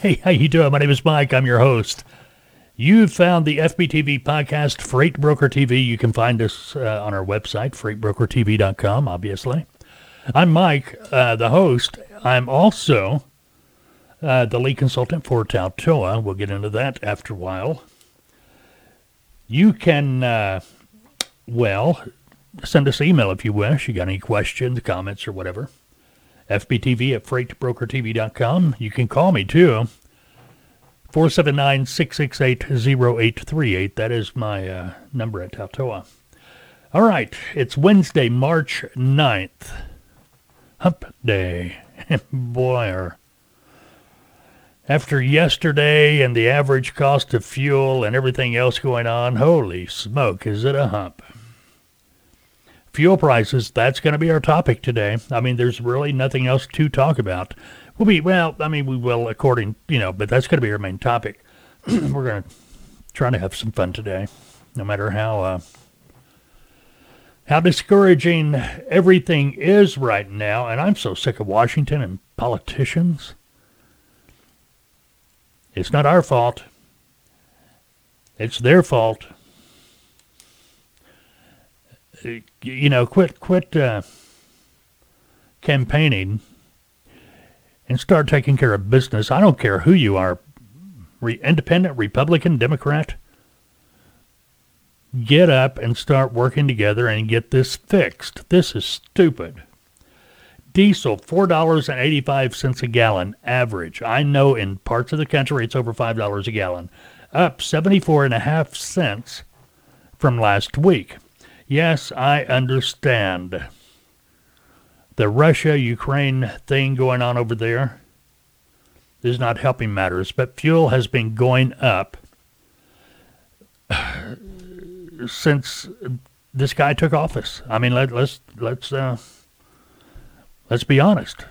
Hey, how you doing? My name is Mike. I'm your host. You've found the FBTV podcast, Freight Broker TV. You can find us uh, on our website, freightbrokertv.com, obviously. I'm Mike, uh, the host. I'm also uh, the lead consultant for TALTOA. We'll get into that after a while. You can, uh, well, send us an email if you wish. You got any questions, comments, or whatever. FBTV at freightbrokertv.com. You can call me too. 479 668 0838. That is my uh, number at TALTOA. All right, it's Wednesday, March 9th. Hump Day. Boy, after yesterday and the average cost of fuel and everything else going on, holy smoke, is it a hump? Fuel prices, that's going to be our topic today. I mean, there's really nothing else to talk about. We'll be, well, I mean, we will according, you know, but that's going to be our main topic. We're going to try to have some fun today, no matter how, uh, how discouraging everything is right now. And I'm so sick of Washington and politicians. It's not our fault. It's their fault you know, quit quit uh, campaigning and start taking care of business. I don't care who you are, Re- independent, Republican, Democrat. Get up and start working together and get this fixed. This is stupid. Diesel, $4.85 a gallon average. I know in parts of the country it's over $5 a gallon. Up 74 cents from last week. Yes, I understand. The Russia Ukraine thing going on over there is not helping matters, but fuel has been going up since this guy took office. I mean, let, let's let's uh, let's be honest.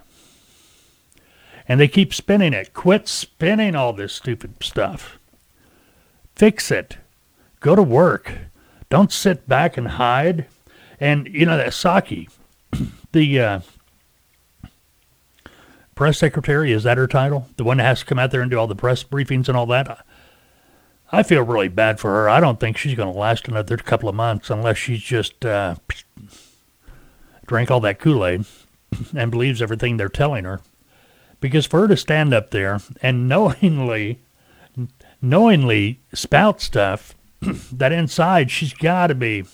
And they keep spinning it. Quit spinning all this stupid stuff. Fix it. Go to work. Don't sit back and hide. And, you know, that Psaki, the uh, press secretary, is that her title? The one that has to come out there and do all the press briefings and all that? I feel really bad for her. I don't think she's going to last another couple of months unless she's just uh, drank all that Kool Aid and believes everything they're telling her. Because for her to stand up there and knowingly, knowingly spout stuff that inside she's got to be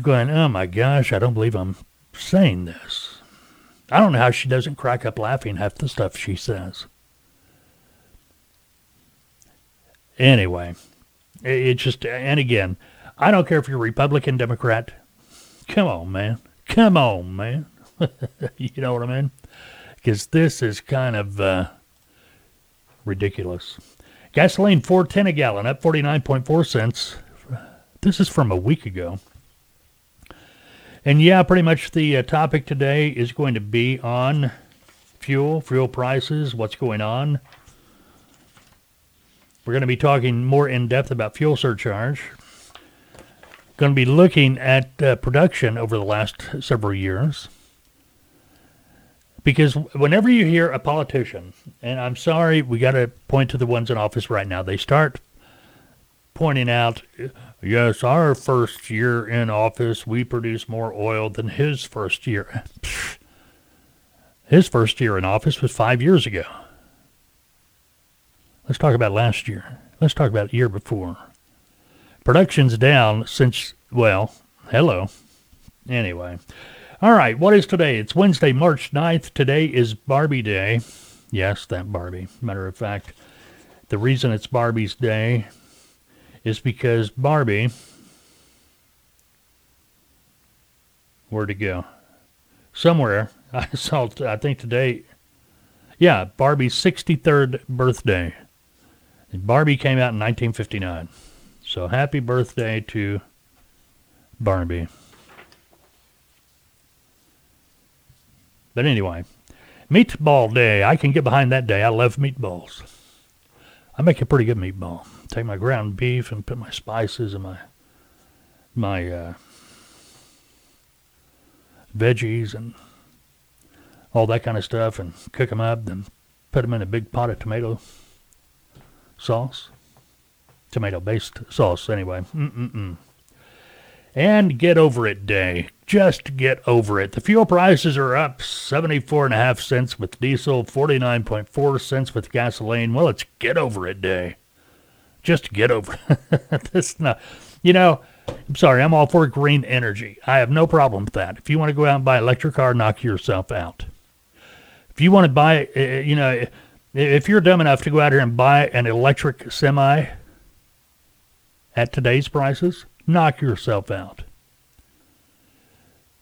going, oh my gosh, I don't believe I'm saying this. I don't know how she doesn't crack up laughing half the stuff she says. Anyway, it just, and again, I don't care if you're Republican, Democrat. Come on, man. Come on, man. you know what I mean? Because this is kind of uh, ridiculous. Gasoline 410 a gallon, up 49.4 cents. This is from a week ago. And yeah, pretty much the uh, topic today is going to be on fuel, fuel prices, what's going on. We're going to be talking more in depth about fuel surcharge. Going to be looking at uh, production over the last several years. Because whenever you hear a politician, and I'm sorry, we got to point to the ones in office right now, they start pointing out, yes, our first year in office, we produced more oil than his first year. His first year in office was five years ago. Let's talk about last year. Let's talk about the year before. Production's down since, well, hello. Anyway, all right, what is today? It's Wednesday, March 9th. Today is Barbie Day. Yes, that Barbie. Matter of fact, the reason it's Barbie's Day is because Barbie. Where'd to go? Somewhere. I saw, I think today. Yeah, Barbie's 63rd birthday. And Barbie came out in 1959. So happy birthday to Barbie. But anyway, meatball day. I can get behind that day. I love meatballs. I make a pretty good meatball. Take my ground beef and put my spices and my my uh, veggies and all that kind of stuff and cook them up. Then put them in a big pot of tomato sauce, tomato-based sauce anyway. Mm-mm-mm. And get over it day. Just get over it. The fuel prices are up 74 cents with diesel, 49.4 cents with gasoline. Well, it's get over it day. Just get over it. this not, you know, I'm sorry, I'm all for green energy. I have no problem with that. If you want to go out and buy an electric car, knock yourself out. If you want to buy, uh, you know, if you're dumb enough to go out here and buy an electric semi at today's prices, knock yourself out.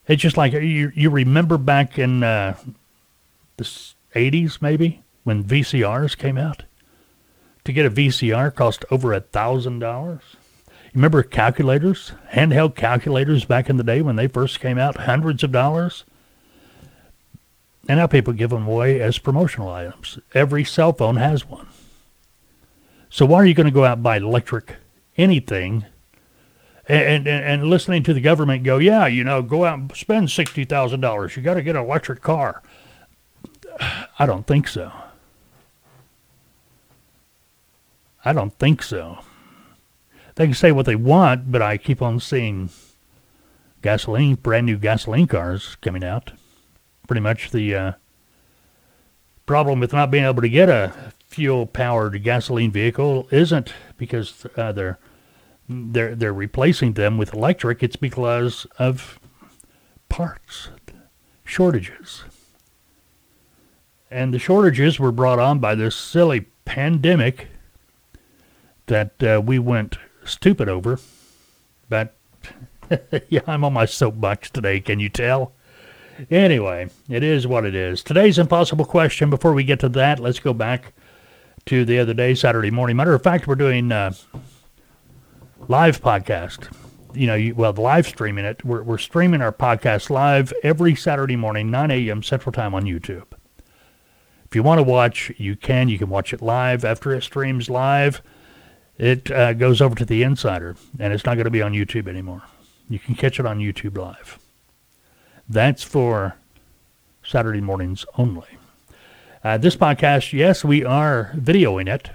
It's just like you, you remember back in uh, the 80s, maybe, when VCRs came out? To get a VCR cost over a $1,000. Remember calculators, handheld calculators back in the day when they first came out, hundreds of dollars? And now people give them away as promotional items. Every cell phone has one. So why are you going to go out and buy electric anything and, and, and listening to the government go, yeah, you know, go out and spend $60,000. You got to get an electric car. I don't think so. I don't think so. They can say what they want, but I keep on seeing gasoline, brand new gasoline cars coming out. Pretty much the uh, problem with not being able to get a fuel-powered gasoline vehicle isn't because uh, they're they're they're replacing them with electric. It's because of parts shortages, and the shortages were brought on by this silly pandemic that uh, we went stupid over. But yeah, I'm on my soapbox today. Can you tell? Anyway, it is what it is. Today's impossible question. Before we get to that, let's go back to the other day, Saturday morning. Matter of fact, we're doing uh, live podcast. You know, you, well, the live streaming it. We're, we're streaming our podcast live every Saturday morning, 9 a.m. Central Time on YouTube. If you want to watch, you can. You can watch it live after it streams live it uh, goes over to the Insider, and it's not going to be on YouTube anymore. You can catch it on YouTube Live. That's for Saturday mornings only. Uh, this podcast, yes, we are videoing it.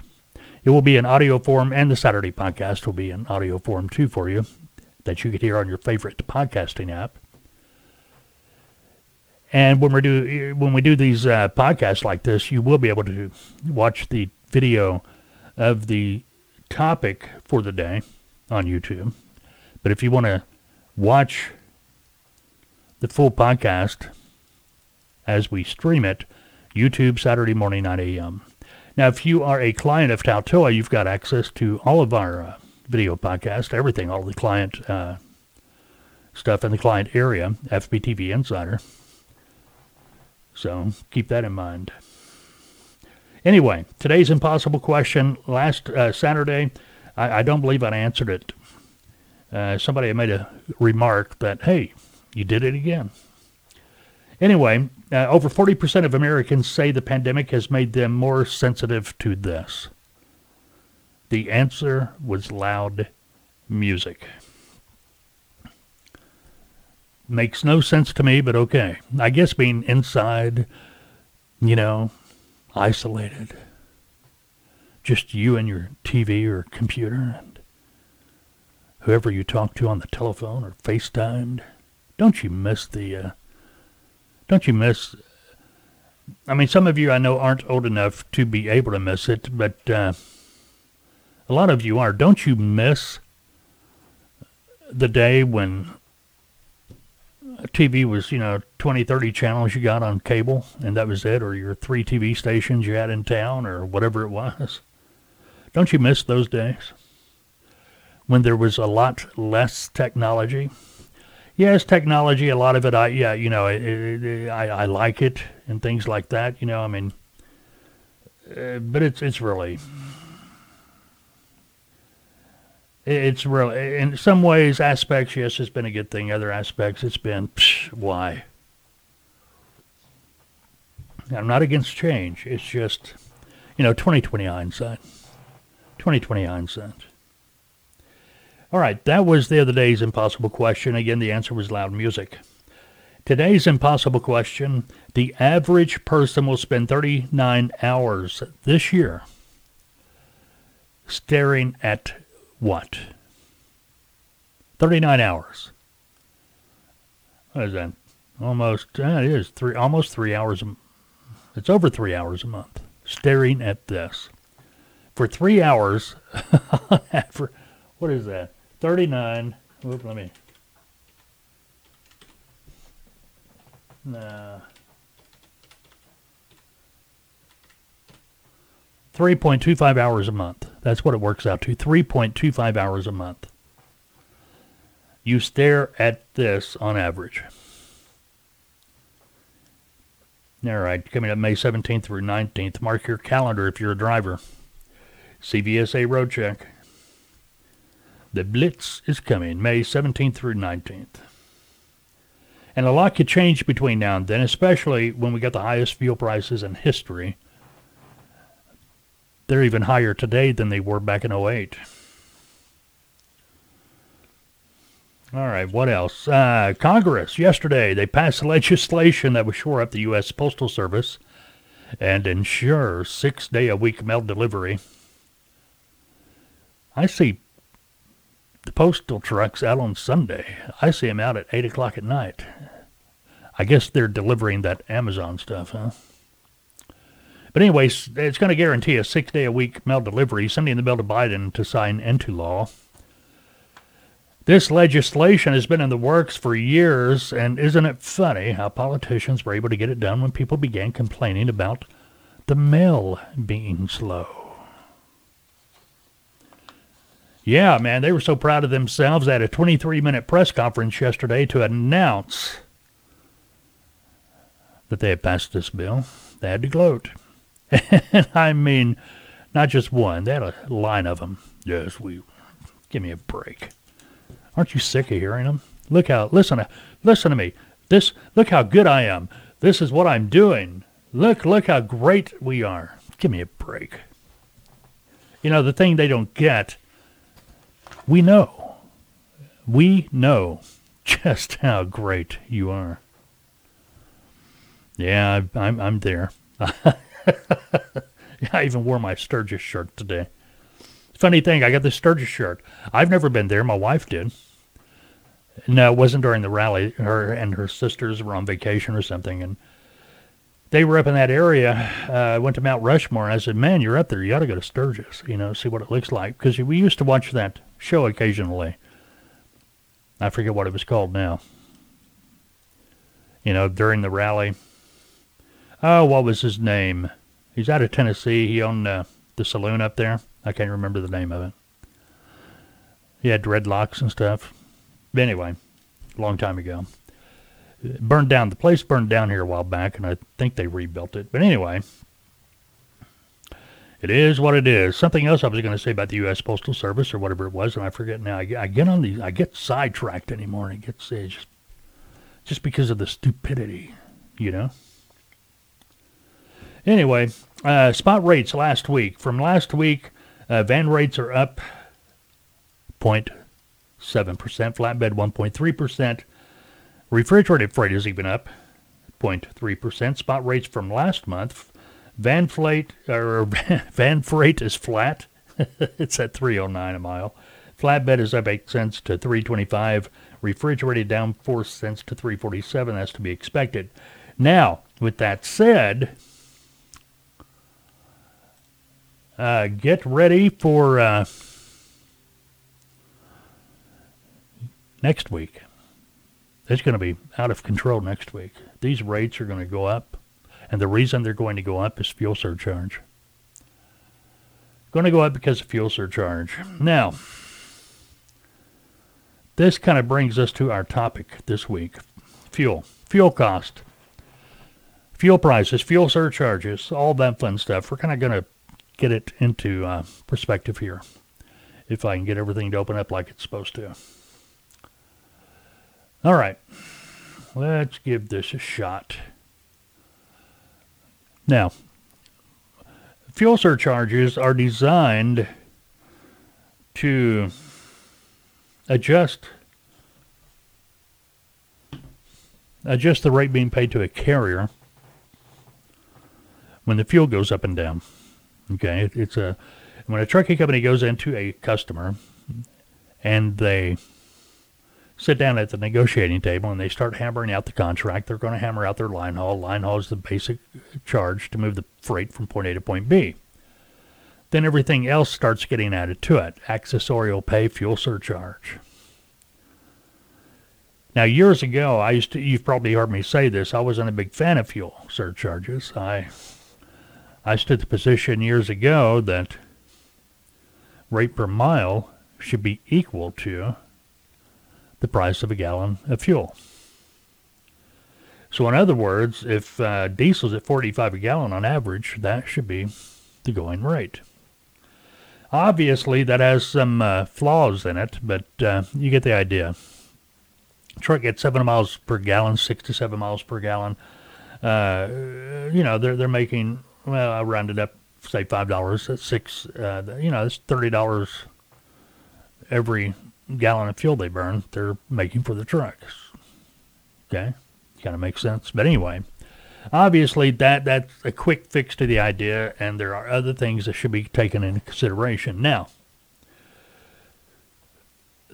It will be in audio form, and the Saturday podcast will be in audio form too for you, that you could hear on your favorite podcasting app. And when we do when we do these uh, podcasts like this, you will be able to watch the video of the topic for the day on YouTube. But if you want to watch the full podcast as we stream it, YouTube Saturday morning 9 a.m. Now, if you are a client of TALTOA, you've got access to all of our uh, video podcast, everything, all the client uh, stuff in the client area, FBTV Insider. So keep that in mind. Anyway, today's impossible question. Last uh, Saturday, I, I, don't believe I answered it. Uh, somebody made a remark that, hey, you did it again. Anyway, uh, over 40% of Americans say the pandemic has made them more sensitive to this. The answer was loud music. Makes no sense to me, but okay. I guess being inside, you know, isolated. Just you and your TV or computer and whoever you talk to on the telephone or FaceTimed. Don't you miss the, uh, don't you miss, I mean, some of you I know aren't old enough to be able to miss it, but uh, a lot of you are. Don't you miss the day when TV was, you know, 20, 30 channels you got on cable, and that was it, or your three TV stations you had in town, or whatever it was. Don't you miss those days? When there was a lot less technology. Yes, technology, a lot of it, I, yeah, you know, it, it, it, I, I like it and things like that, you know, I mean, uh, but it's, it's really, it's really, in some ways, aspects, yes, it's been a good thing. Other aspects, it's been, psh, why? I'm not against change. It's just, you know, 2020 hindsight. 2020 hindsight. All right, that was the other day's impossible question. Again, the answer was loud music. Today's impossible question. The average person will spend 39 hours this year staring at what? 39 hours. What is that? Almost, it is three, almost three hours. A, it's over three hours a month staring at this. For three hours, what is that? 39, whoop, let me, nah. 3.25 hours a month. That's what it works out to. 3.25 hours a month. You stare at this on average. All right, coming up May 17th through 19th. Mark your calendar if you're a driver. CVSA road check. The Blitz is coming May 17th through 19th. And a lot could change between now and then, especially when we got the highest fuel prices in history. They're even higher today than they were back in 08. All right, what else? Uh, Congress, yesterday, they passed legislation that would shore up the U.S. Postal Service and ensure six day a week mail delivery. I see the postal trucks out on Sunday. I see them out at 8 o'clock at night. I guess they're delivering that Amazon stuff, huh? But anyways, it's going to guarantee a six day a week mail delivery, sending the bill to Biden to sign into law. This legislation has been in the works for years, and isn't it funny how politicians were able to get it done when people began complaining about the mail being slow? Yeah, man, they were so proud of themselves. at a 23 minute press conference yesterday to announce that they had passed this bill. They had to gloat. and I mean, not just one, they had a line of them. Yes, we. Give me a break. Aren't you sick of hearing them? Look how listen listen to me. This look how good I am. This is what I'm doing. Look look how great we are. Give me a break. You know the thing they don't get. We know. We know just how great you are. Yeah, I, I'm I'm there. I even wore my Sturgis shirt today. Funny thing, I got this Sturgis shirt. I've never been there. My wife did. No, it wasn't during the rally. Her and her sisters were on vacation or something, and they were up in that area. Uh, I went to Mount Rushmore, and I said, "Man, you're up there. You got to go to Sturgis. You know, see what it looks like." Because we used to watch that show occasionally. I forget what it was called now. You know, during the rally. Oh, what was his name? He's out of Tennessee. He owned uh, the saloon up there. I can't remember the name of it. He had dreadlocks and stuff. But anyway, long time ago. Burned down. The place burned down here a while back, and I think they rebuilt it. But anyway, it is what it is. Something else I was going to say about the U.S. Postal Service or whatever it was, and I forget now. I, I get on these. I get sidetracked anymore, and it gets just, just because of the stupidity, you know. Anyway, uh, spot rates last week. From last week, uh, van rates are up 0.7%, flatbed 1.3%. Refrigerated freight is even up 0.3%. Spot rates from last month, van freight or van freight is flat. it's at 309 a mile. Flatbed is up 8 cents to 325. Refrigerated down 4 cents to 347. That's to be expected. Now, with that said, uh, get ready for uh, next week. It's going to be out of control next week. These rates are going to go up, and the reason they're going to go up is fuel surcharge. Going to go up because of fuel surcharge. Now, this kind of brings us to our topic this week fuel. Fuel cost. Fuel prices, fuel surcharges, all that fun stuff. We're kind of going to get it into uh, perspective here. If I can get everything to open up like it's supposed to. All right, let's give this a shot. Now, fuel surcharges are designed to adjust adjust the rate being paid to a carrier when the fuel goes up and down. Okay, it's a when a trucking company goes into a customer and they sit down at the negotiating table and they start hammering out the contract, they're going to hammer out their line haul. Line haul is the basic charge to move the freight from point A to point B. Then everything else starts getting added to it accessorial pay, fuel surcharge. Now, years ago, I used to, you've probably heard me say this, I wasn't a big fan of fuel surcharges. I, I stood the position years ago that rate per mile should be equal to the price of a gallon of fuel. So, in other words, if uh, diesel's at 45 a gallon on average, that should be the going rate. Obviously, that has some uh, flaws in it, but uh, you get the idea. Truck gets seven miles per gallon, six to seven miles per gallon. Uh, you know, they're they're making well, I rounded up, say five dollars. Six. Uh, you know, it's thirty dollars every gallon of fuel they burn. They're making for the trucks. Okay, kind of makes sense. But anyway, obviously that that's a quick fix to the idea, and there are other things that should be taken into consideration. Now,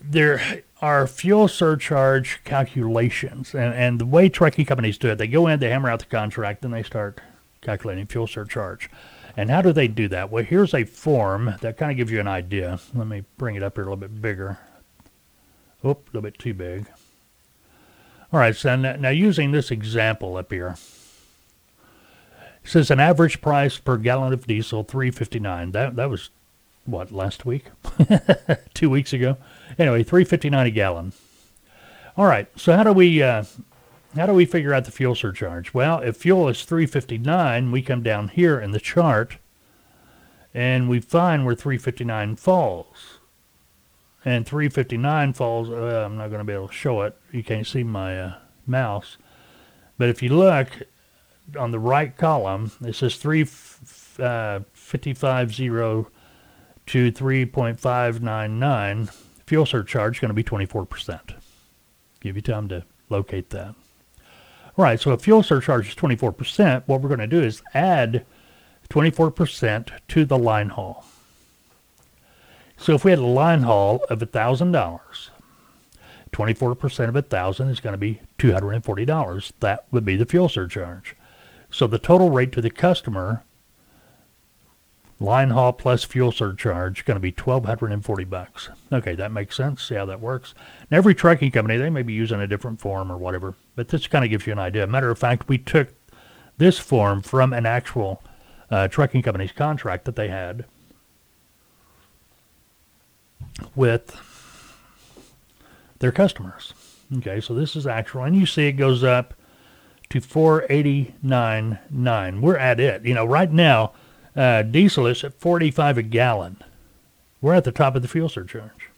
there are fuel surcharge calculations, and, and the way trucking companies do it, they go in, they hammer out the contract, then they start calculating fuel surcharge. And how do they do that? Well, here's a form that kind of gives you an idea. Let me bring it up here a little bit bigger. Oop, a little bit too big. All right, so now, now using this example up here, it says an average price per gallon of diesel, three fifty nine. That that was what last week, two weeks ago. Anyway, three fifty nine a gallon. All right, so how do we uh, how do we figure out the fuel surcharge? Well, if fuel is 359, we come down here in the chart and we find where 359 falls. And 359 falls, uh, I'm not going to be able to show it. You can't see my uh, mouse. But if you look on the right column, it says 355.0 uh, to 3.599. Fuel surcharge going to be 24%. Give you time to locate that. Right, so if fuel surcharge is 24%, what we're going to do is add 24% to the line haul. So if we had a line haul of $1,000, 24% of 1000 is going to be $240. That would be the fuel surcharge. So the total rate to the customer Line haul plus fuel surcharge going to be 1240 bucks. Okay, that makes sense. See how that works. And every trucking company, they may be using a different form or whatever, but this kind of gives you an idea. Matter of fact, we took this form from an actual uh, trucking company's contract that they had with their customers. Okay, so this is actual, and you see it goes up to 489.9. We're at it. You know, right now uh, diesel is at 45 a gallon. We're at the top of the fuel surcharge.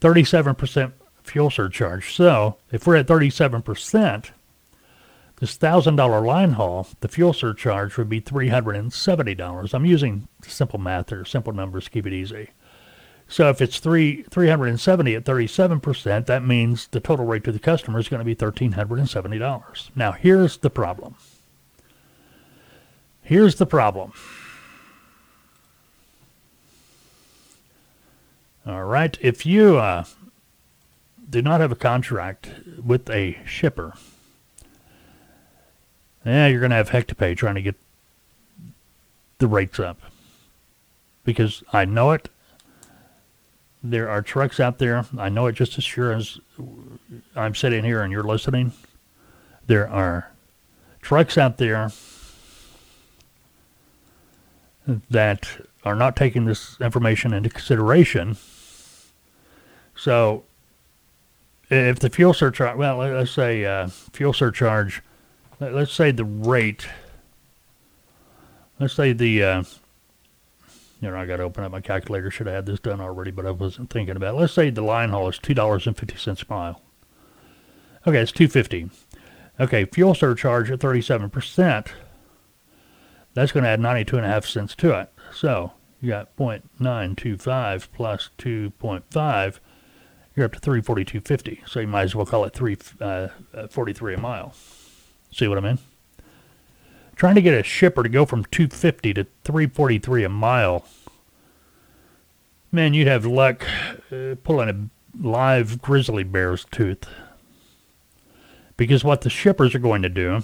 37% fuel surcharge. So if we're at 37%, this $1,000 line haul, the fuel surcharge would be $370. I'm using simple math or simple numbers, keep it easy. So if it's three 370 at 37%, that means the total rate to the customer is going to be $1,370. Now here's the problem. Here's the problem. All right, if you uh, do not have a contract with a shipper, yeah, you're going to have heck to pay trying to get the rates up. Because I know it. There are trucks out there. I know it just as sure as I'm sitting here and you're listening. There are trucks out there that are not taking this information into consideration. So, if the fuel surcharge, well, let's say uh, fuel surcharge, let's say the rate, let's say the, uh, you know, I got to open up my calculator. Should have had this done already, but I wasn't thinking about it. Let's say the line haul is two dollars and fifty cents a mile. Okay, it's two fifty. Okay, fuel surcharge at thirty-seven percent that's going to add 92 and a half cents to it. So you got 0.925 plus 2.5 you're up to 342.50. So you might as well call it 343 uh, a mile. See what I mean? Trying to get a shipper to go from 250 to 343 a mile. Man, you'd have luck uh, pulling a live grizzly bear's tooth. Because what the shippers are going to do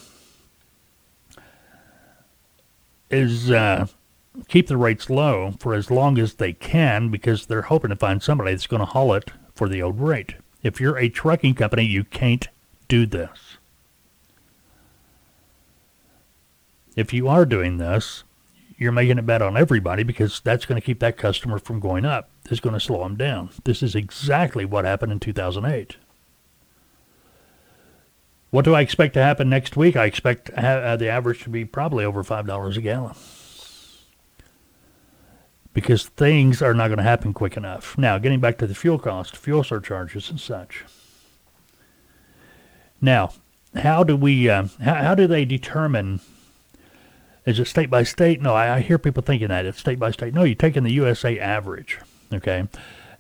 is uh, keep the rates low for as long as they can because they're hoping to find somebody that's going to haul it for the old rate. If you're a trucking company, you can't do this. If you are doing this, you're making it bad on everybody because that's going to keep that customer from going up. It's going to slow them down. This is exactly what happened in 2008. What do I expect to happen next week? I expect uh, the average to be probably over $5 a gallon because things are not going to happen quick enough. Now, getting back to the fuel cost, fuel surcharges and such. Now, how do we, uh, how, how do they determine is it state by state? No, I, I hear people thinking that it's state by state. No, you're taking the USA average. Okay.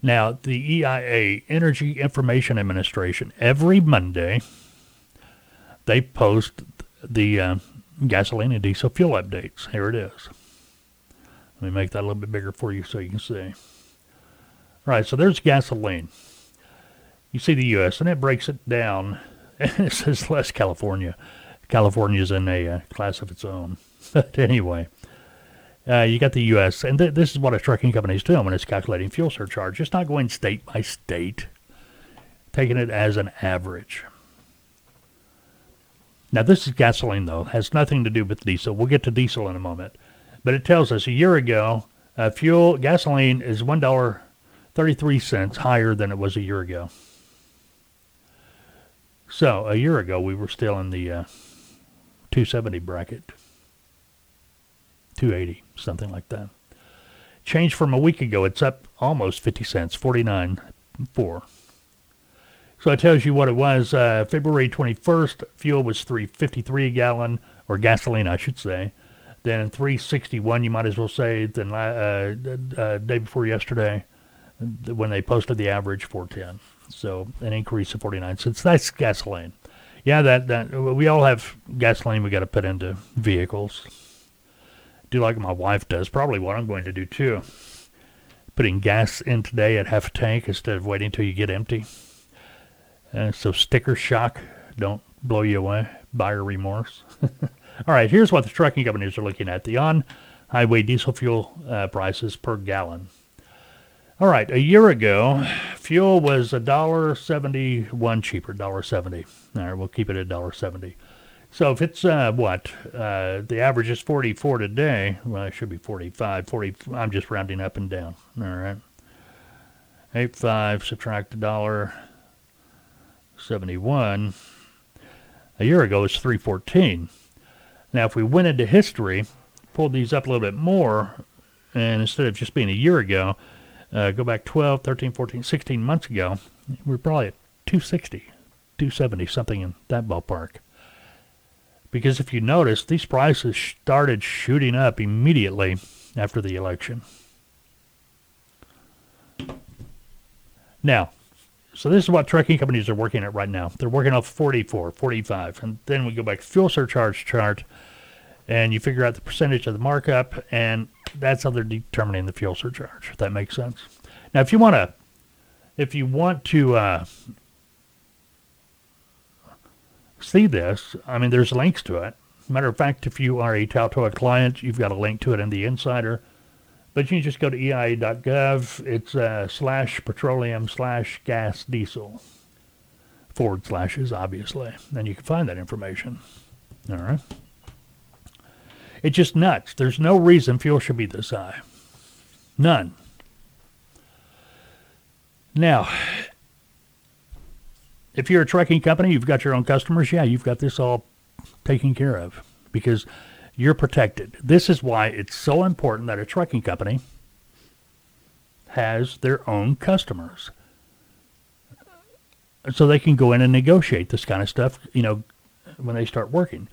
Now, the EIA, Energy Information Administration, every Monday, they post the uh, gasoline and diesel fuel updates. Here it is. Let me make that a little bit bigger for you so you can see. All right, so there's gasoline. You see the U.S., and it breaks it down, and it says less California. California's in a uh, class of its own. But anyway, uh, you got the U.S., and th- this is what a trucking company is doing when it's calculating fuel surcharge. It's not going state by state, taking it as an average. Now, this is gasoline, though. Has nothing to do with diesel. We'll get to diesel in a moment. But it tells us a year ago, uh, fuel, gasoline is $1.33 higher than it was a year ago. So a year ago, we were still in the uh, 270 bracket. 280, something like that. Change from a week ago, it's up almost 50 cents, 49.4. So it tells you what it was. Uh, February 21st, fuel was 353 a gallon, or gasoline, I should say. Then 361, you might as well say, then uh, uh, day before yesterday, when they posted the average 410. So an increase of 49 cents. That's gasoline. Yeah, that, that we all have gasoline we got to put into vehicles do like my wife does. Probably what I'm going to do too. Putting gas in today at half a tank instead of waiting till you get empty. Uh, so sticker shock don't blow you away. Buyer remorse. All right, here's what the trucking companies are looking at. The on-highway diesel fuel uh, prices per gallon. All right, a year ago, fuel was a dollar seventy-one cheaper, dollar seventy. All right, we'll keep it at dollar seventy. So if it's uh, what uh, the average is 44 today, well, it should be 45. 40. I'm just rounding up and down. All right. Eight five subtract a dollar seventy one. A year ago it's 314. Now if we went into history, pulled these up a little bit more, and instead of just being a year ago, uh, go back 12, 13, 14, 16 months ago, we're probably at 260, 270, something in that ballpark. Because if you notice, these prices started shooting up immediately after the election. Now, so this is what trucking companies are working at right now. They're working off 44, 45, and then we go back to fuel surcharge chart, and you figure out the percentage of the markup, and that's how they're determining the fuel surcharge. If that makes sense. Now, if you want to, if you want to uh, see this, I mean, there's links to it. Matter of fact, if you are a TALTOA client, you've got a link to it in the Insider. But you just go to EIA.gov. It's uh, slash petroleum slash gas diesel. Forward slashes, obviously. And you can find that information. All right. It's just nuts. There's no reason fuel should be this high. None. Now, if you're a trucking company, you've got your own customers, yeah, you've got this all taken care of because you're protected. This is why it's so important that a trucking company has their own customers. So they can go in and negotiate this kind of stuff, you know, when they start working.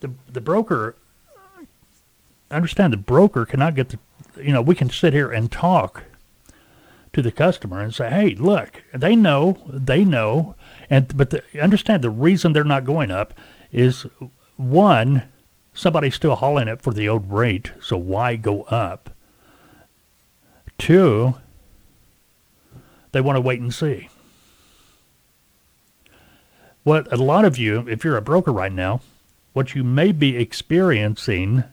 The the broker understand the broker cannot get the you know, we can sit here and talk to the customer and say, "Hey, look, they know, they know, and but the, understand the reason they're not going up is one, somebody's still hauling it for the old rate, so why go up? Two, they want to wait and see. What a lot of you, if you're a broker right now, what you may be experiencing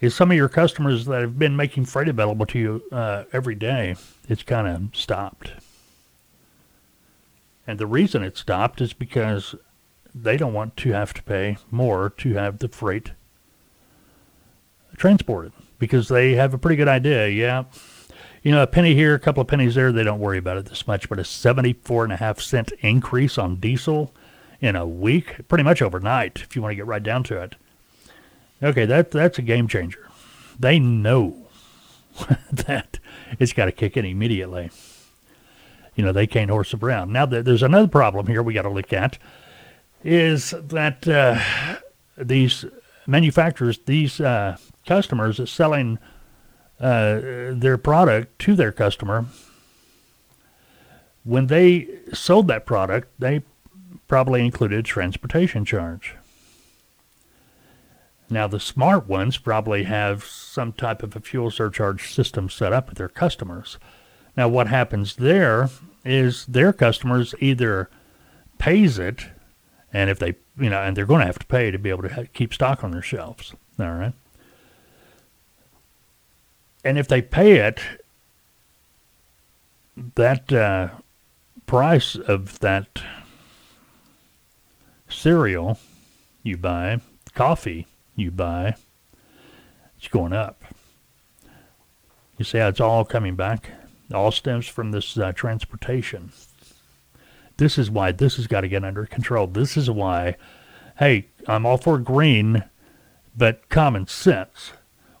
is some of your customers that have been making freight available to you uh, every day, it's kind of stopped. And the reason it stopped is because they don't want to have to pay more to have the freight transported because they have a pretty good idea. Yeah, you know, a penny here, a couple of pennies there, they don't worry about it this much. But a 74 and a half cent increase on diesel in a week, pretty much overnight, if you want to get right down to it. Okay, that that's a game changer. They know that it's got to kick in immediately. You know, they can't horse around. Now, there's another problem here we got to look at is that uh, these manufacturers, these uh, customers, are selling uh, their product to their customer. When they sold that product, they probably included transportation charge. Now, the smart ones probably have some type of a fuel surcharge system set up with their customers. Now, what happens there is their customers either pays it, and if they, you know, and they're going to have to pay to be able to keep stock on their shelves. All right. And if they pay it, that uh, price of that cereal you buy, coffee you buy, it's going up. You see how it's all coming back? All stems from this uh, transportation. This is why this has got to get under control. This is why, hey, I'm all for green, but common sense.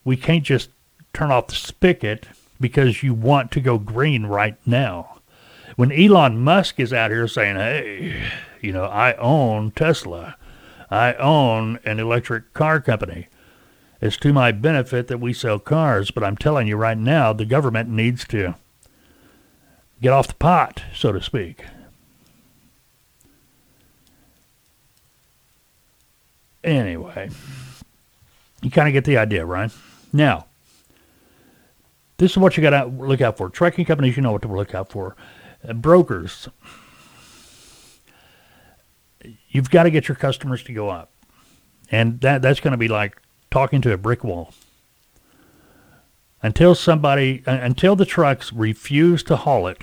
We can't just turn off the spigot because you want to go green right now. When Elon Musk is out here saying, hey, you know, I own Tesla, I own an electric car company. It's to my benefit that we sell cars, but I'm telling you right now, the government needs to get off the pot, so to speak. Anyway, you kind of get the idea, right? Now, this is what you got to look out for. Trucking companies, you know what to look out for. Uh, brokers, you've got to get your customers to go up, and that that's going to be like talking to a brick wall. Until somebody, until the trucks refuse to haul it,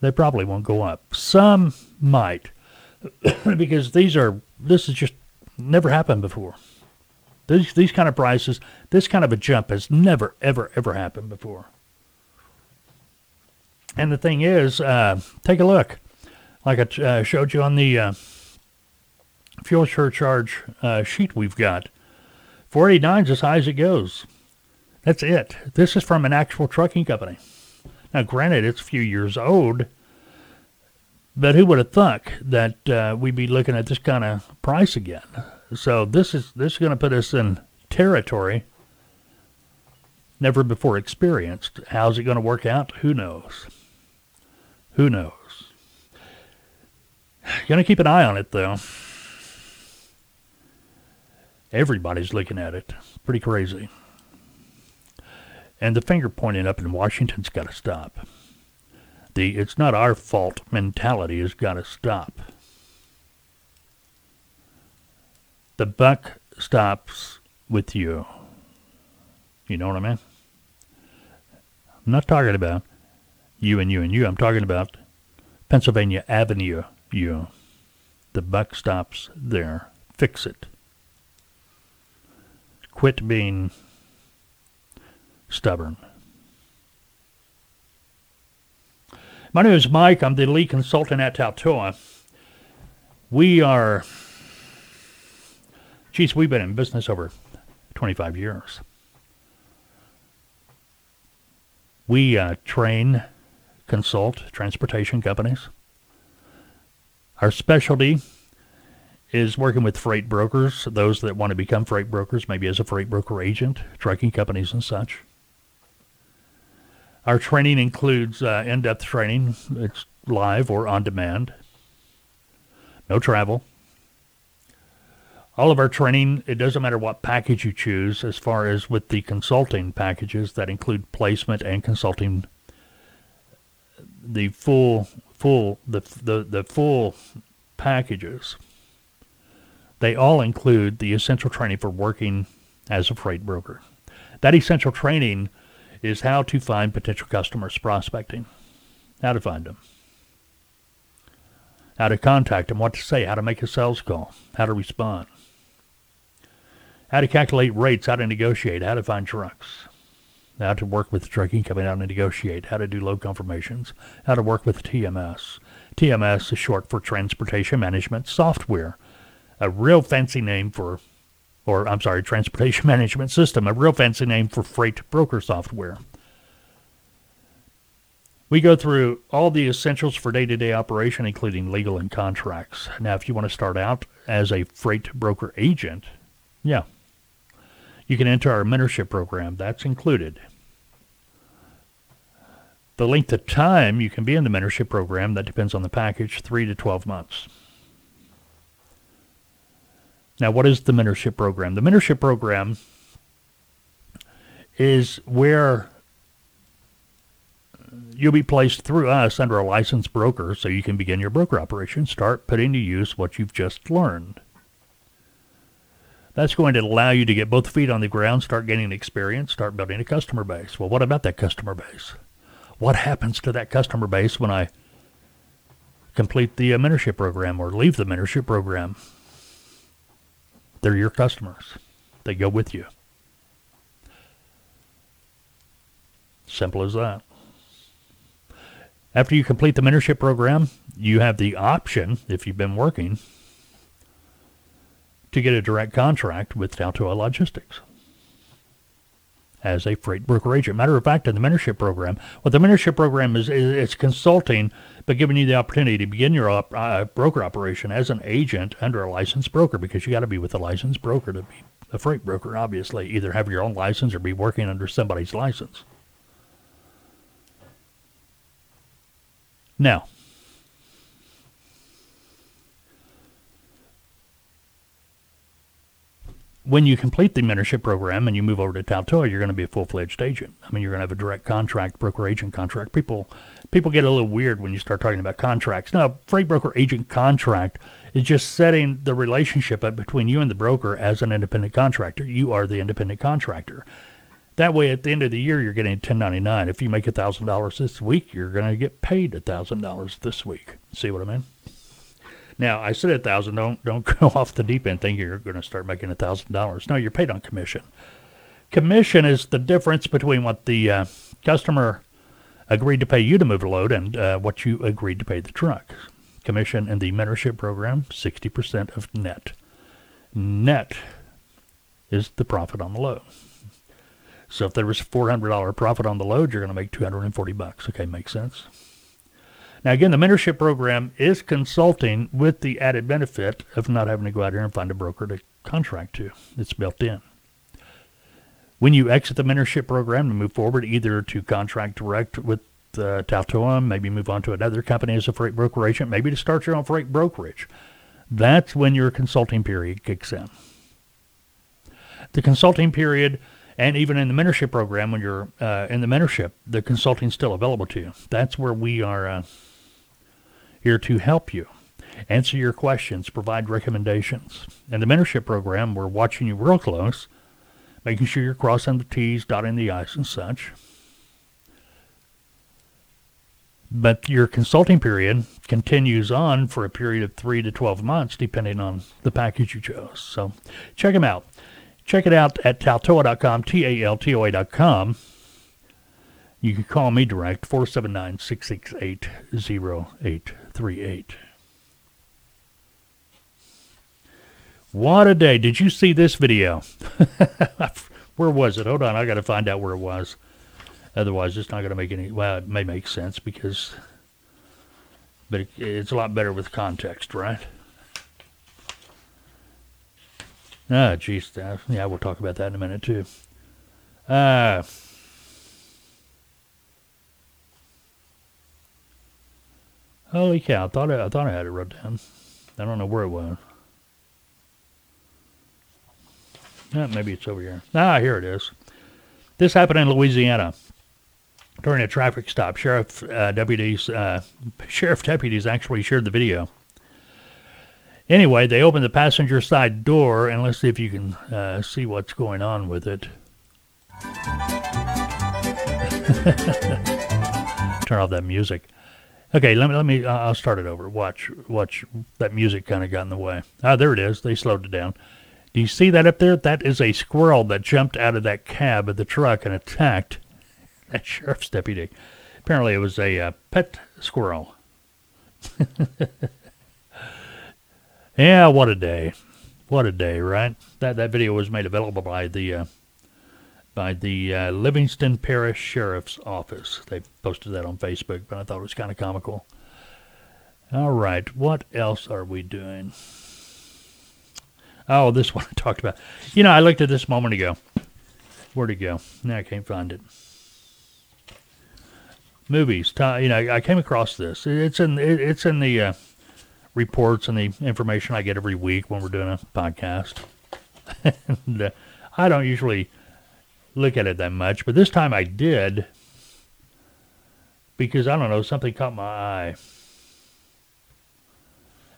they probably won't go up. Some might, because these are this has just never happened before. These these kind of prices, this kind of a jump has never ever ever happened before. And the thing is, uh, take a look, like I uh, showed you on the uh, fuel surcharge uh, sheet we've got. 489 is as high as it goes. That's it. This is from an actual trucking company. Now, granted, it's a few years old, but who would have thunk that uh, we'd be looking at this kind of price again? So this is this is going to put us in territory never before experienced. How's it going to work out? Who knows? Who knows? To keep an eye on it though. Everybody's looking at it. Pretty crazy. And the finger pointing up in Washington's got to stop. The it's not our fault mentality has got to stop. The buck stops with you. You know what I mean? I'm not talking about you and you and you. I'm talking about Pennsylvania Avenue, you. The buck stops there. Fix it. Quit being stubborn. My name is Mike. I'm the lead consultant at TALTOA. We are, geez, we've been in business over 25 years. We uh, train, consult transportation companies. Our specialty is working with freight brokers, those that want to become freight brokers, maybe as a freight broker agent, trucking companies and such. Our training includes uh, in-depth training. It's live or on demand. No travel. All of our training, it doesn't matter what package you choose, as far as with the consulting packages that include placement and consulting, the full, full, the, the, the full packages, they all include the essential training for working as a freight broker. That essential training is how to find potential customers prospecting, how to find them, how to contact them, what to say, how to make a sales call, how to respond how to calculate rates, how to negotiate, how to find trucks, how to work with trucking company, how to negotiate, how to do load confirmations, how to work with TMS. TMS is short for Transportation Management Software, a real fancy name for, or I'm sorry, Transportation Management System, a real fancy name for freight broker software. We go through all the essentials for day to day operation, including legal and contracts. Now, if you want to start out as a freight broker agent, yeah, you can enter our mentorship program. That's included. The length of time you can be in the mentorship program, that depends on the package, 3 to 12 months. Now, what is the mentorship program? The mentorship program is where you'll be placed through us under a licensed broker so you can begin your broker operation, start putting to use what you've just learned. That's going to allow you to get both feet on the ground, start gaining experience, start building a customer base. Well, what about that customer base? What happens to that customer base when I complete the uh, mentorship program or leave the mentorship program? They're your customers. They go with you. Simple as that. After you complete the mentorship program, you have the option, if you've been working, to get a direct contract with TALTOA Logistics as a freight broker agent. Matter of fact, in the mentorship program, what the mentorship program is, is it's consulting, but giving you the opportunity to begin your op, uh, broker operation as an agent under a licensed broker because you got to be with a licensed broker to be a freight broker, obviously. Either have your own license or be working under somebody's license. Now, when you complete the mentorship program and you move over to TALTOA, you're going to be a full-fledged agent. I mean, you're going to have a direct contract, broker agent contract. People, people get a little weird when you start talking about contracts. Now, freight broker agent contract is just setting the relationship up between you and the broker as an independent contractor. You are the independent contractor. That way, at the end of the year, you're getting 1099. If you make $1,000 this week, you're going to get paid $1,000 this week. See what I mean? Now I said a thousand. Don't don't go off the deep end thinking you're going to start making a thousand dollars. No, you're paid on commission. Commission is the difference between what the uh, customer agreed to pay you to move a load and uh, what you agreed to pay the truck. Commission in the mentorship program, 60% of net. Net is the profit on the load. So if there was a $400 profit on the load, you're going to make 240 bucks. Okay, makes sense. Now, again, the mentorship program is consulting with the added benefit of not having to go out here and find a broker to contract to. It's built in. When you exit the mentorship program and move forward, either to contract direct with uh, TALTOA, maybe move on to another company as a freight broker agent, maybe to start your own freight brokerage, that's when your consulting period kicks in. The consulting period and even in the mentorship program, when you're uh, in the mentorship, the consulting's still available to you. That's where we are uh, here to help you, answer your questions, provide recommendations. In the mentorship program, we're watching you real close, making sure you're crossing the T's, dotting the I's, and such. But your consulting period continues on for a period of 3 to 12 months, depending on the package you chose. So check them out. Check it out at taltoa.com, T-A-L-T-O-A.com. You can call me direct, 479 668 0838. What a day. Did you see this video? where was it? Hold on. I got to find out where it was. Otherwise, it's not going to make any. Well, it may make sense because. But it, it's a lot better with context, right? Ah, geez. Yeah, we'll talk about that in a minute, too. Uh, Holy cow! I thought I, I thought I had it wrote down. I don't know where it was. Yeah, maybe it's over here. Ah, here it is. This happened in Louisiana during a traffic stop. Sheriff uh, deputies, uh, sheriff deputies actually shared the video. Anyway, they opened the passenger side door, and let's see if you can uh, see what's going on with it. Turn off that music. Okay, let me let me. I'll start it over. Watch, watch. That music kind of got in the way. Ah, there it is. They slowed it down. Do you see that up there? That is a squirrel that jumped out of that cab of the truck and attacked that sheriff's deputy. Apparently, it was a uh, pet squirrel. yeah, what a day! What a day, right? That that video was made available by the uh, by the uh, Livingston Parish Sheriff's Office. They posted that on Facebook, but I thought it was kind of comical. All right, what else are we doing? Oh, this one I talked about. You know, I looked at this a moment ago. Where'd it go? Now I can't find it. Movies. You know, I came across this. It's in it's in the uh, reports and the information I get every week when we're doing a podcast. and uh, I don't usually look at it that much, but this time I did because I don't know something caught my eye.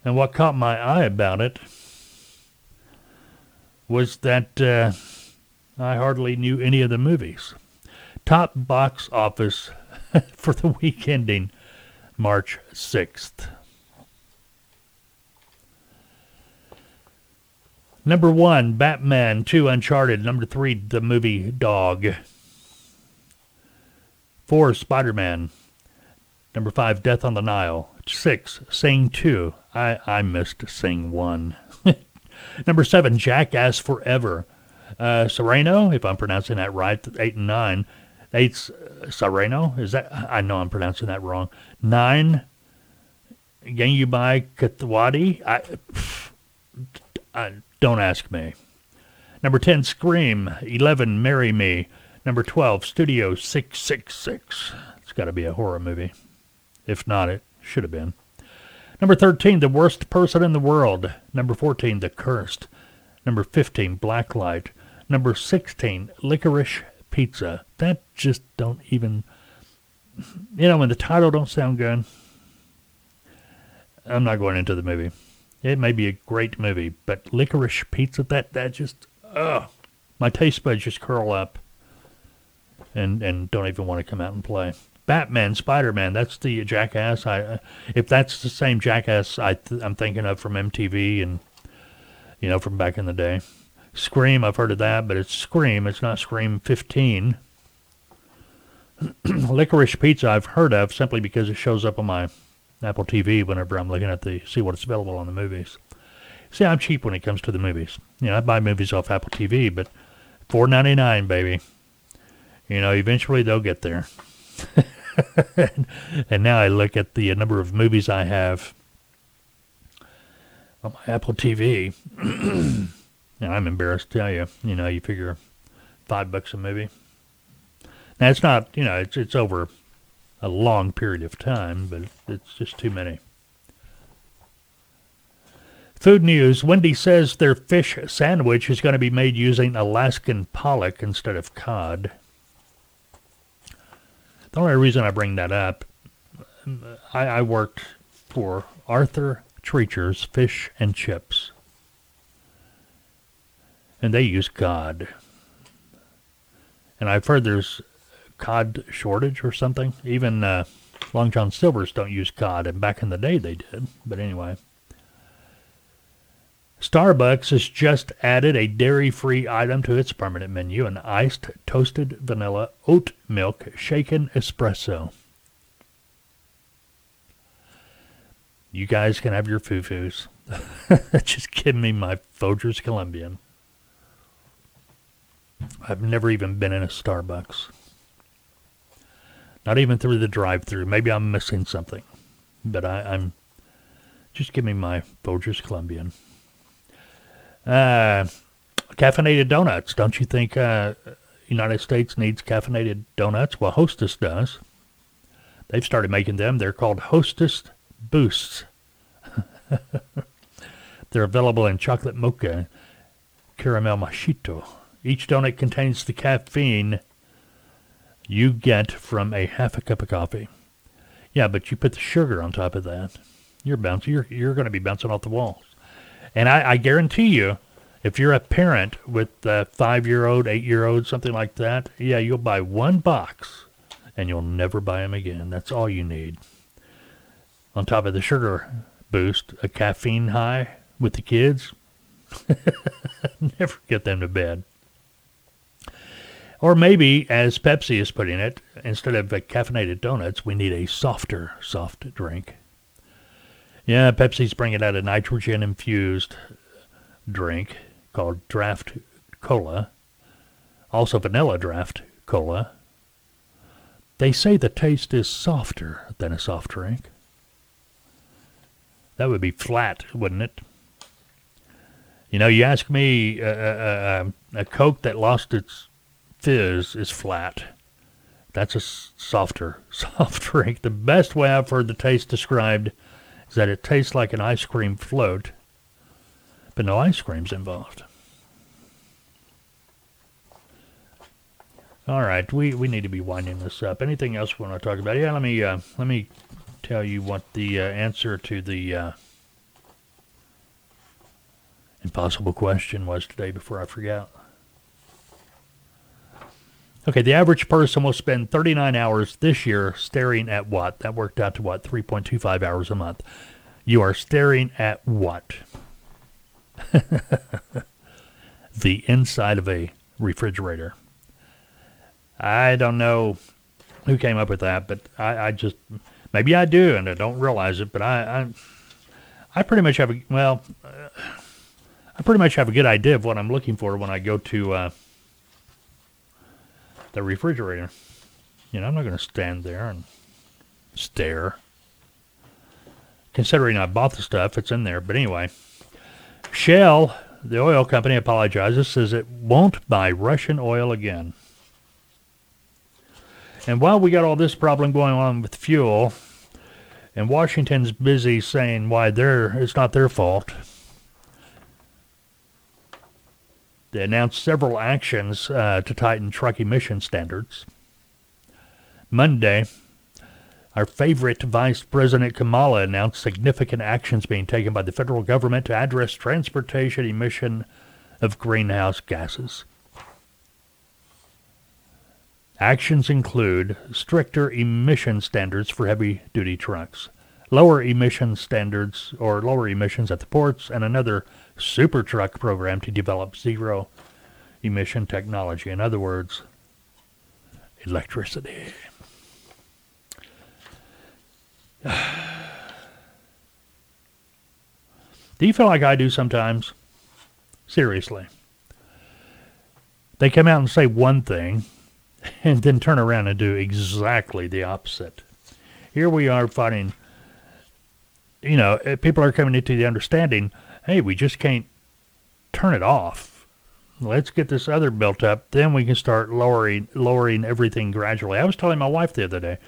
And what caught my eye about it was that uh, I hardly knew any of the movies. Top box office for the week ending March 6th. Number one, Batman. Two, Uncharted. Number three, the movie Dog. Four, Spider Man. Number five, Death on the Nile. Six, Sing 2. I, I missed Sing 1. Number seven, Jackass Forever. Uh, Cyrano, if I'm pronouncing that right, eight and nine. Eight's uh, Cyrano. Is that? I know I'm pronouncing that wrong. Nine, Gangubai Katwadi. I, I, don't ask me. Number 10, Scream. 11, Marry Me. Number 12, Studio 666. It's got to be a horror movie. If not, it should have been. Number 13, The Worst Person in the World. Number 14, The Cursed. Number 15, Blacklight. Number 16, Licorice Pizza. That just don't even, you know, when the title don't sound good, I'm not going into the movie. It may be a great movie, but Licorice Pizza, that, that just, ugh, my taste buds just curl up and, and don't even want to come out and play. Batman, Spider Man. That's the Jackass. I uh, if that's the same Jackass I th- I'm thinking of from MTV and you know from back in the day. Scream, I've heard of that, but it's Scream. It's not Scream 15. Licorice Pizza, I've heard of simply because it shows up on my Apple TV whenever I'm looking at the see what's available on the movies. See, I'm cheap when it comes to the movies. You know, I buy movies off Apple TV, but four ninety nine, baby. You know, eventually they'll get there. and now I look at the number of movies I have on my Apple TV, and I'm embarrassed to tell you. You know, you figure five bucks a movie. Now it's not, you know, it's it's over a long period of time, but it's just too many. Food news Wendy says their fish sandwich is going to be made using Alaskan pollock instead of cod. The only reason I bring that up, I, I worked for Arthur Treacher's Fish and Chips. And they use cod. And I've heard there's cod shortage or something. Even uh, Long John Silver's don't use cod, and back in the day they did. But anyway. Starbucks has just added a dairy-free item to its permanent menu, an iced toasted vanilla oat milk shaken espresso. You guys can have your foo-foos. just give me my Folgers Colombian. I've never even been in a Starbucks. Not even through the drive-through. Maybe I'm missing something. But I, I'm... Just give me my Folgers Colombian. Uh, caffeinated donuts. Don't you think uh, United States needs caffeinated donuts? Well, Hostess does. They've started making them. They're called Hostess boosts. They're available in chocolate mocha, caramel macchiato. Each donut contains the caffeine you get from a half a cup of coffee. Yeah, but you put the sugar on top of that. You're bouncing. You're you're going to be bouncing off the walls. And I, I guarantee you, if you're a parent with a five-year-old, eight-year-old, something like that, yeah, you'll buy one box, and you'll never buy them again. That's all you need. On top of the sugar boost, a caffeine high with the kids. never get them to bed. Or maybe, as Pepsi is putting it, instead of caffeinated donuts, we need a softer, soft drink. Yeah, Pepsi's bringing out a nitrogen infused drink called Draft Cola, also vanilla Draft Cola. They say the taste is softer than a soft drink. That would be flat, wouldn't it? You know, you ask me, uh, uh, uh, a Coke that lost its fizz is flat. That's a softer, soft drink. The best way I've heard the taste described is that it tastes like an ice cream float, but no ice cream's involved. All right, we, we need to be winding this up. Anything else we want to talk about? Yeah, let me uh, let me tell you what the uh, answer to the uh, impossible question was today before I forget. Okay, the average person will spend 39 hours this year staring at what? That worked out to what? 3.25 hours a month. You are staring at what? the inside of a refrigerator. I don't know who came up with that, but I, I just maybe I do and I don't realize it, but I I, I pretty much have a well, uh, I pretty much have a good idea of what I'm looking for when I go to uh, the refrigerator. You know, I'm not going to stand there and stare. Considering I bought the stuff, it's in there. But anyway, Shell, the oil company, apologizes, says it won't buy Russian oil again. And while we got all this problem going on with fuel, and Washington's busy saying why they're, it's not their fault, They announced several actions uh, to tighten truck emission standards. Monday, our favorite Vice President Kamala announced significant actions being taken by the federal government to address transportation emission of greenhouse gases. Actions include stricter emission standards for heavy duty trucks, lower emission standards or lower emissions at the ports, and another super truck program to develop zero emission technology. In other words, electricity. Do you feel like I do sometimes? Seriously. They come out and say one thing and then turn around and do exactly the opposite. Here we are fighting, you know, eh, people are coming into the understanding hey, we just can't turn it off. Let's get this other built up, then we can start lowering lowering everything gradually. I was telling my wife the other day,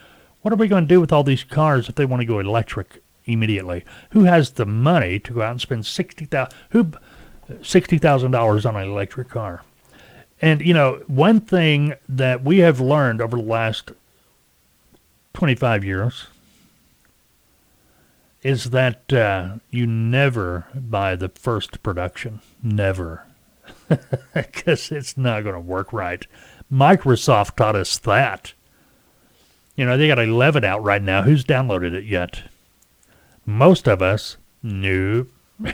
what are we going to do with all these cars if they want to go electric immediately? Who has the money to go out and spend sixty thousand who sixty thousand dollars on an electric car? And you know, one thing that we have learned over the last twenty five years is that uh, you never buy the first production. Never. Because it's not going to work right. Microsoft taught us that. You know, they got 11 out right now. Who's downloaded it yet? Most of us, nope.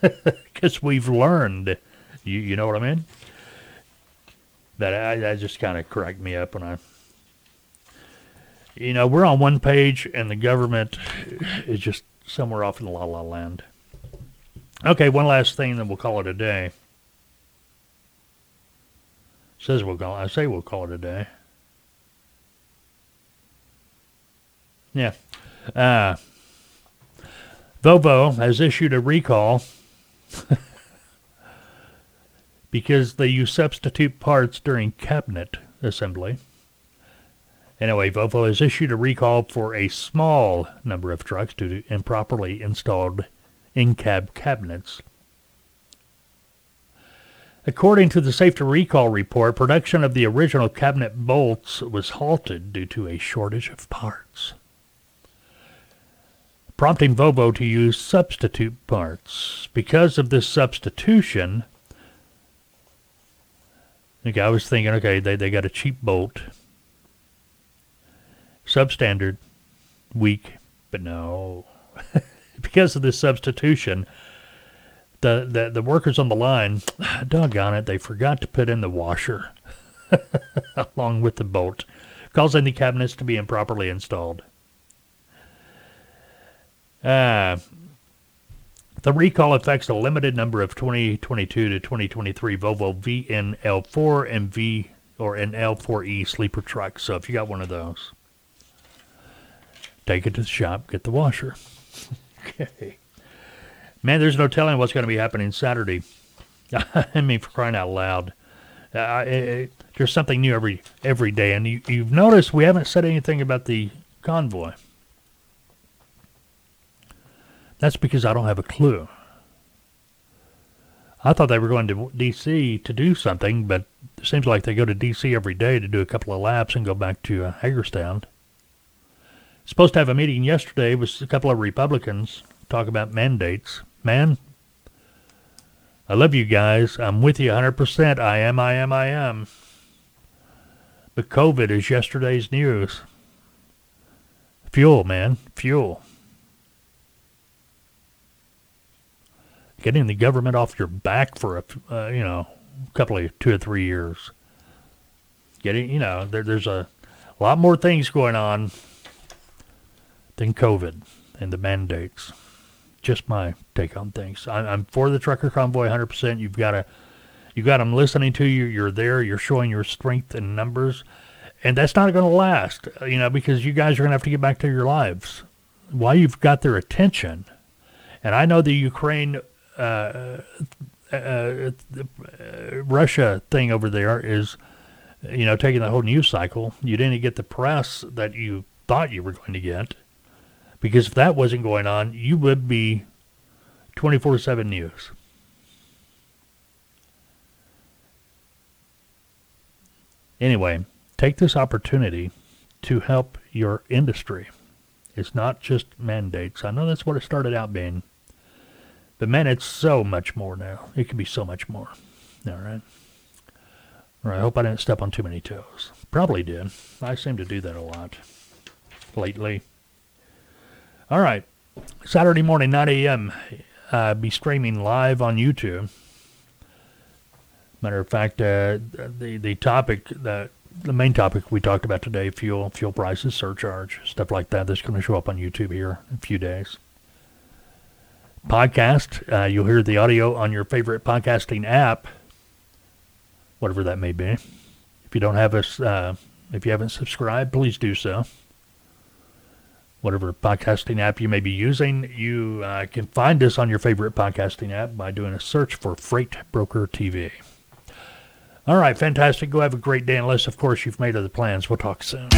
Because we've learned. You, you know what I mean? That, I, that just kind of cracked me up when I you know, we're on one page and the government is just somewhere off in la la land. Okay, one last thing, then we'll call it a day. Says we'll call. I say we'll call it a day. Yeah. Uh, Volvo has issued a recall because they use substitute parts during cabinet assembly. Anyway, Volvo has issued a recall for a small number of trucks due to improperly installed in-cab cabinets. According to the safety recall report, production of the original cabinet bolts was halted due to a shortage of parts, prompting Volvo to use substitute parts. Because of this substitution, the guy was thinking, okay, they, they got a cheap bolt, substandard, weak, but no. because of this substitution, the, the, the workers on the line, doggone it, they forgot to put in the washer along with the bolt, causing the cabinets to be improperly installed. Uh, the recall affects a limited number of 2022 to 2023 Volvo VNL4 and V or an L4E sleeper trucks. So if you got one of those, take it to the shop, get the washer. okay. Man, there's no telling what's going to be happening Saturday. I mean, for crying out loud. Uh, it, it, there's something new every every day, and you, you've noticed we haven't said anything about the convoy. That's because I don't have a clue. I thought they were going to D.C. to do something, but it seems like they go to D.C. every day to do a couple of laps and go back to uh, Hagerstown. Supposed to have a meeting yesterday with a couple of Republicans talk about mandates man, I love you guys. I'm with you 100%. I am, I am, I am. But COVID is yesterday's news. Fuel, man. Fuel. Getting the government off your back for a, uh, you know, couple of two or three years. Getting, you know, there, there's a lot more things going on than COVID and the mandates just my take on things. I, I'm for the trucker convoy 100%. You've got to, you got them listening to you. You're there. You're showing your strength in numbers, and that's not going to last. You know, because you guys are going to have to get back to your lives. While you've got their attention, and I know the Ukraine, uh, uh, uh, Russia thing over there is, you know, taking the whole news cycle. You didn't get the press that you thought you were going to get because if that wasn't going on, you would be 24 7 news. Anyway, take this opportunity to help your industry. It's not just mandates. I know that's what it started out being. But man, it's so much more now. It can be so much more. All right. All right. I hope I didn't step on too many toes. Probably did. I seem to do that a lot lately. All right. Saturday morning, 9 a.m. Uh, be streaming live on YouTube. Matter of fact, uh, the the topic that the main topic we talked about today, fuel, fuel prices, surcharge, stuff like that. That's going to show up on YouTube here in a few days. Podcast, uh, you'll hear the audio on your favorite podcasting app, whatever that may be. If you don't have us, uh, if you haven't subscribed, please do so whatever podcasting app you may be using. You uh, can find us on your favorite podcasting app by doing a search for Freight Broker TV. All right, fantastic. Go have a great day, unless, of course, you've made other plans. We'll talk soon.